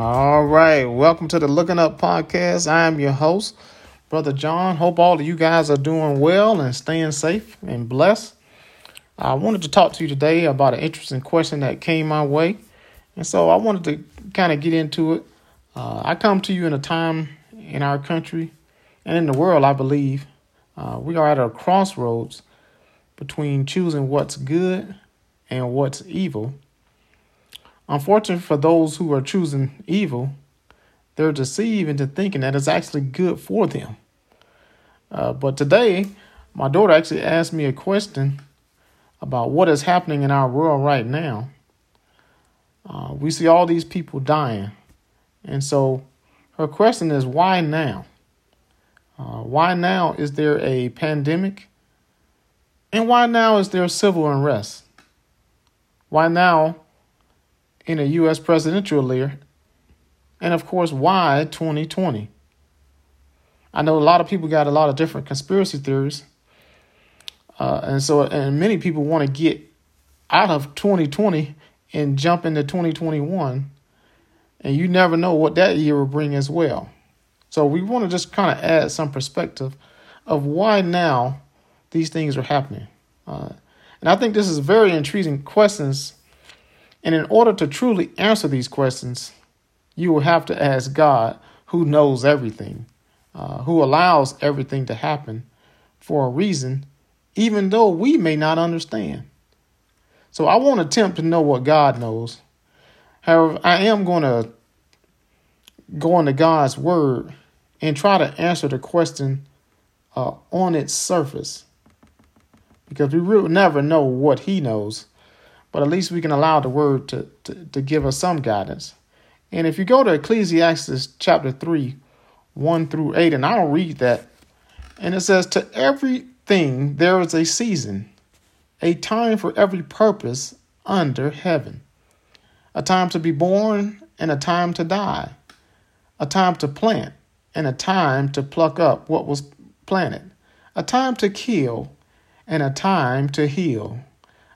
All right, welcome to the Looking Up podcast. I am your host, Brother John. Hope all of you guys are doing well and staying safe and blessed. I wanted to talk to you today about an interesting question that came my way, and so I wanted to kind of get into it. Uh, I come to you in a time in our country and in the world, I believe, uh, we are at a crossroads between choosing what's good and what's evil. Unfortunately, for those who are choosing evil, they're deceived into thinking that it's actually good for them. Uh, but today, my daughter actually asked me a question about what is happening in our world right now. Uh, we see all these people dying. And so her question is why now? Uh, why now is there a pandemic? And why now is there civil unrest? Why now in a U.S. presidential year? And of course, why 2020? I know a lot of people got a lot of different conspiracy theories. Uh, and so, and many people want to get out of 2020 and jump into 2021. And you never know what that year will bring as well. So we want to just kind of add some perspective of why now these things are happening. Uh, and I think this is very intriguing questions. And in order to truly answer these questions, you will have to ask God, who knows everything, uh, who allows everything to happen for a reason, even though we may not understand. So I won't attempt to know what God knows. However, I am going to go into God's word and try to answer the question uh, on its surface. Because we will never know what he knows, but at least we can allow the word to, to, to give us some guidance. And if you go to Ecclesiastes chapter 3, 1 through 8, and I'll read that, and it says, To everything there is a season, a time for every purpose under heaven, a time to be born and a time to die. A time to plant, and a time to pluck up what was planted, a time to kill, and a time to heal,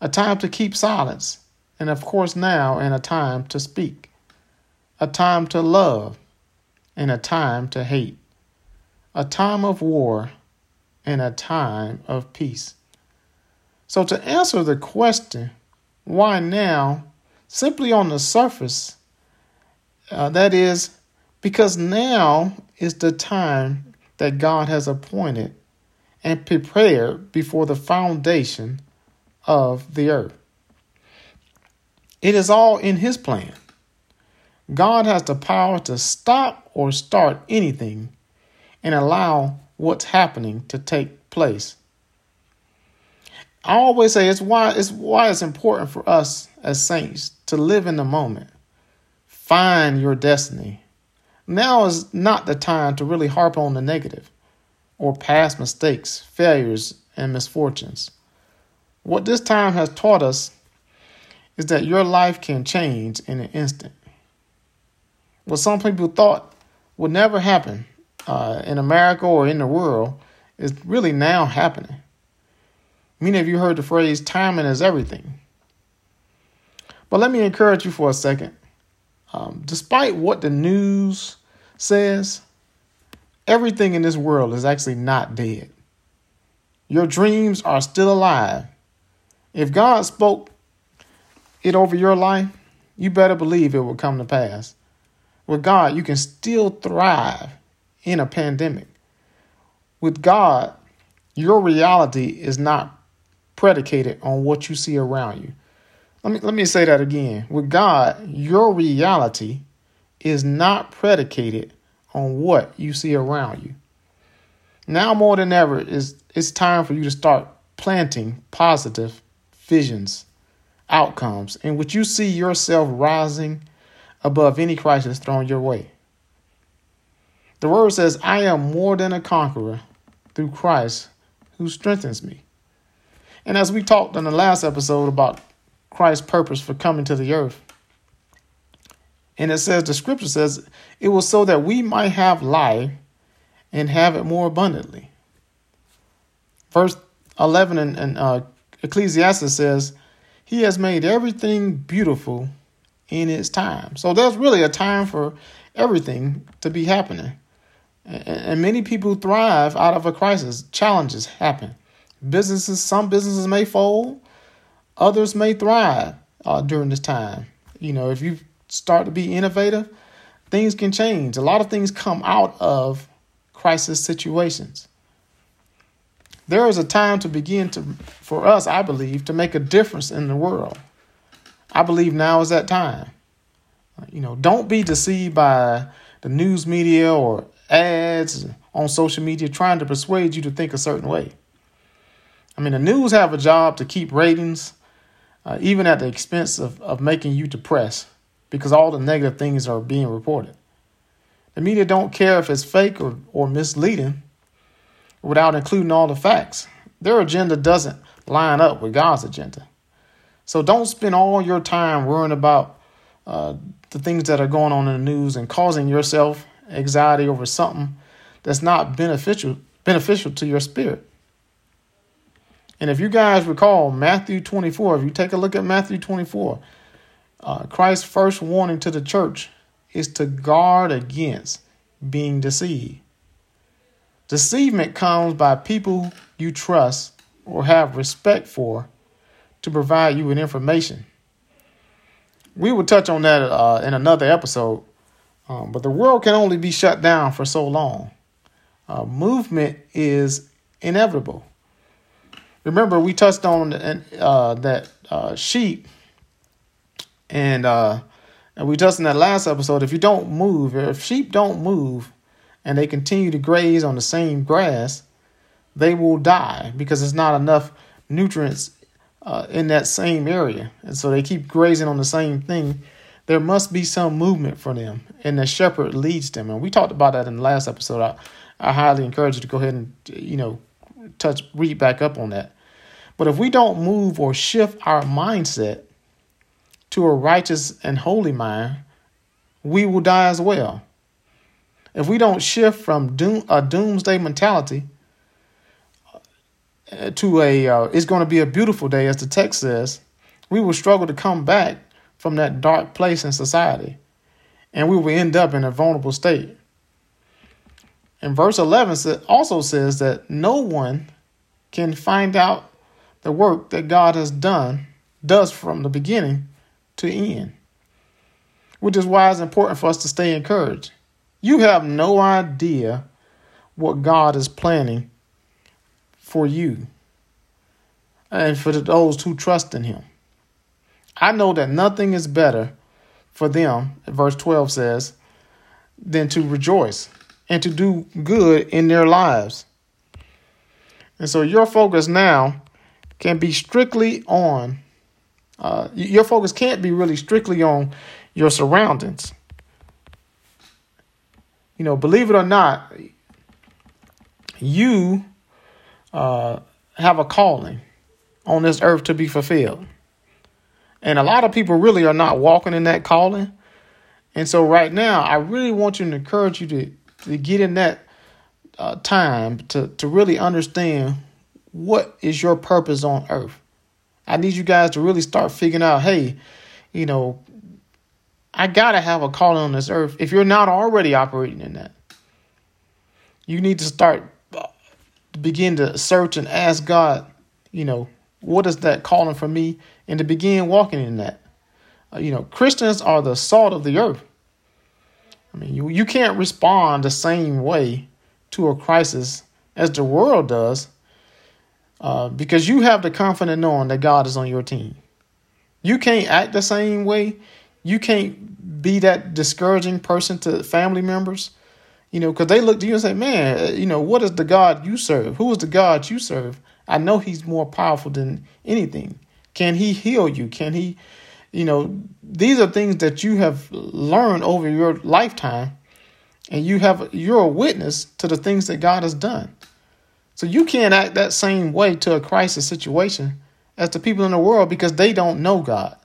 a time to keep silence, and of course now and a time to speak, a time to love and a time to hate, a time of war and a time of peace. So, to answer the question, why now, simply on the surface, uh, that is because now is the time that God has appointed and prepared before the foundation of the earth. It is all in His plan. God has the power to stop or start anything and allow what's happening to take place. I always say it's why it's why it's important for us as saints to live in the moment find your destiny. Now is not the time to really harp on the negative or past mistakes, failures, and misfortunes. What this time has taught us is that your life can change in an instant. What some people thought would never happen uh, in America or in the world is really now happening. Many of you heard the phrase timing is everything. But let me encourage you for a second. Um, despite what the news says, everything in this world is actually not dead. Your dreams are still alive. If God spoke it over your life, you better believe it will come to pass. With God, you can still thrive in a pandemic. With God, your reality is not predicated on what you see around you. Let me let me say that again. With God, your reality is not predicated on what you see around you. Now more than ever is it's time for you to start planting positive visions, outcomes in which you see yourself rising above any crisis thrown your way. The word says, I am more than a conqueror through Christ who strengthens me. And as we talked in the last episode about Christ's purpose for coming to the earth, and it says, the scripture says, it was so that we might have life and have it more abundantly. Verse 11 and, in uh, Ecclesiastes says, He has made everything beautiful in its time. So there's really a time for everything to be happening. And many people thrive out of a crisis. Challenges happen. Businesses, some businesses may fold, others may thrive uh, during this time. You know, if you start to be innovative, things can change. A lot of things come out of crisis situations. There is a time to begin to, for us, I believe, to make a difference in the world. I believe now is that time. You know, don't be deceived by the news media or ads on social media trying to persuade you to think a certain way. I mean, the news have a job to keep ratings, uh, even at the expense of, of making you depressed because all the negative things are being reported. The media don't care if it's fake or, or misleading without including all the facts. Their agenda doesn't line up with God's agenda. So don't spend all your time worrying about uh, the things that are going on in the news and causing yourself anxiety over something that's not beneficial beneficial to your spirit. And if you guys recall Matthew 24, if you take a look at Matthew 24, uh, Christ's first warning to the church is to guard against being deceived. Deceivement comes by people you trust or have respect for to provide you with information. We will touch on that uh, in another episode, um, but the world can only be shut down for so long. Uh, movement is inevitable. Remember, we touched on uh, that uh, sheep and uh, and we touched in that last episode. If you don't move, if sheep don't move, and they continue to graze on the same grass, they will die because there's not enough nutrients uh, in that same area, and so they keep grazing on the same thing. There must be some movement for them, and the shepherd leads them. And we talked about that in the last episode. I, I highly encourage you to go ahead and you know touch read back up on that. But if we don't move or shift our mindset to a righteous and holy mind, we will die as well. If we don't shift from doom, a doomsday mentality uh, to a uh, it's going to be a beautiful day, as the text says, we will struggle to come back from that dark place in society, and we will end up in a vulnerable state. And verse 11 also says that no one can find out the work that God has done, does from the beginning to end, which is why it's important for us to stay encouraged. You have no idea what God is planning for you and for those who trust in Him. I know that nothing is better for them, verse 12 says, than to rejoice and to do good in their lives. And so your focus now can be strictly on uh, your focus can't be really strictly on your surroundings. You know, believe it or not, you uh, have a calling on this earth to be fulfilled. And a lot of people really are not walking in that calling. And so, right now, I really want you to encourage you to, to get in that uh, time to, to really understand what is your purpose on earth. I need you guys to really start figuring out, hey, you know, I gotta have a calling on this earth. If you're not already operating in that, you need to start uh, begin to search and ask God, you know, what is that calling for me, and to begin walking in that. Uh, you know, Christians are the salt of the earth. I mean, you you can't respond the same way to a crisis as the world does uh, because you have the confidence knowing that God is on your team. You can't act the same way. You can't be that discouraging person to family members, you know, because they look to you and say, man, uh, you know, what is the God you serve? Who is the God you serve? I know he's more powerful than anything. Can he heal you? Can he, You know, these are things that you have learned over your lifetime, and you have you're a witness to the things that God has done. So you can't act that same way to a crisis situation as the people in the world because they don't know God.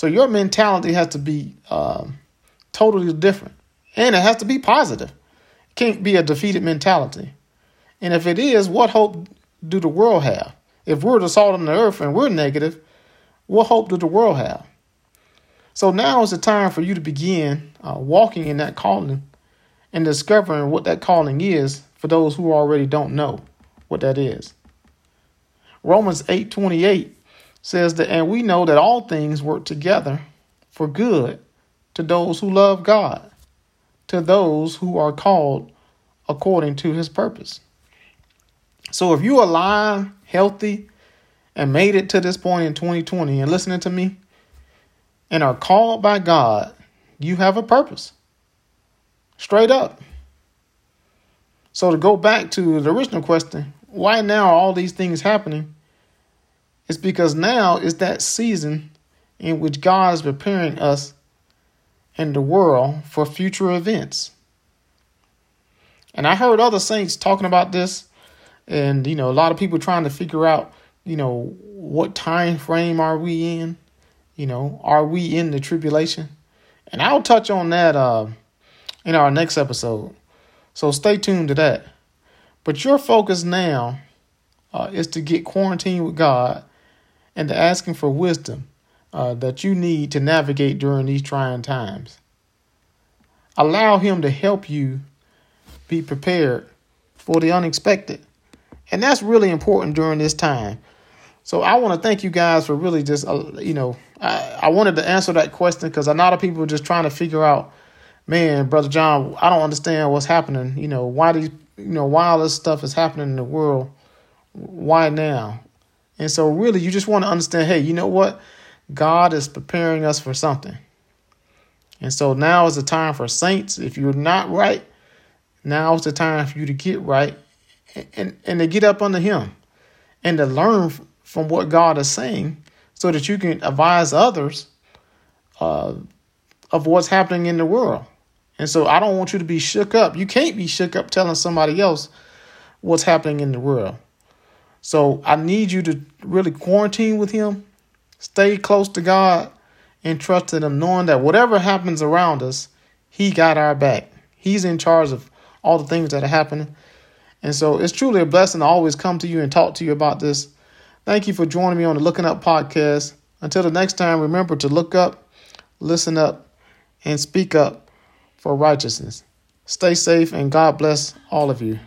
So your mentality has to be um, totally different, and it has to be positive. It can't be a defeated mentality. And if it is, what hope do the world have? If we're the salt on the earth and we're negative, what hope do the world have? So now is the time for you to begin uh, walking in that calling and discovering what that calling is for those who already don't know what that is. Romans 8:28 says that and we know that all things work together for good to those who love God, to those who are called according to his purpose. So if you're alive, healthy, and made it to this point in 2020 and listening to me and are called by God, you have a purpose. Straight up. So to go back to the original question, why now are all these things happening? It's because now is that season in which God is preparing us and the world for future events. And I heard other saints talking about this, and you know, a lot of people trying to figure out, you know, what time frame are we in? You know, are we in the tribulation? And I'll touch on that uh, in our next episode. So stay tuned to that. But your focus now uh, is to get quarantined with God and to ask Him for wisdom uh, that you need to navigate during these trying times. Allow Him to help you be prepared for the unexpected. And that's really important during this time. So I want to thank you guys for really just, uh, you know, I, I wanted to answer that question because a lot of people are just trying to figure out, man, Brother John, I don't understand what's happening. You know, why these, you know, why all this stuff is happening in the world? Why now? And so, really, you just want to understand hey, you know what? God is preparing us for something. And so now is the time for saints. If you're not right, now is the time for you to get right and, and, and to get up under Him and to learn from what God is saying so that you can advise others uh, of what's happening in the world. And so I don't want you to be shook up. You can't be shook up telling somebody else what's happening in the world. So I need you to really quarantine with Him, stay close to God, and trust in Him, knowing that whatever happens around us, He got our back. He's in charge of all the things that are happening. And so it's truly a blessing to always come to you and talk to you about this. Thank you for joining me on the Looking Up podcast. Until the next time, remember to look up, listen up, and speak up for righteousness. Stay safe and God bless all of you.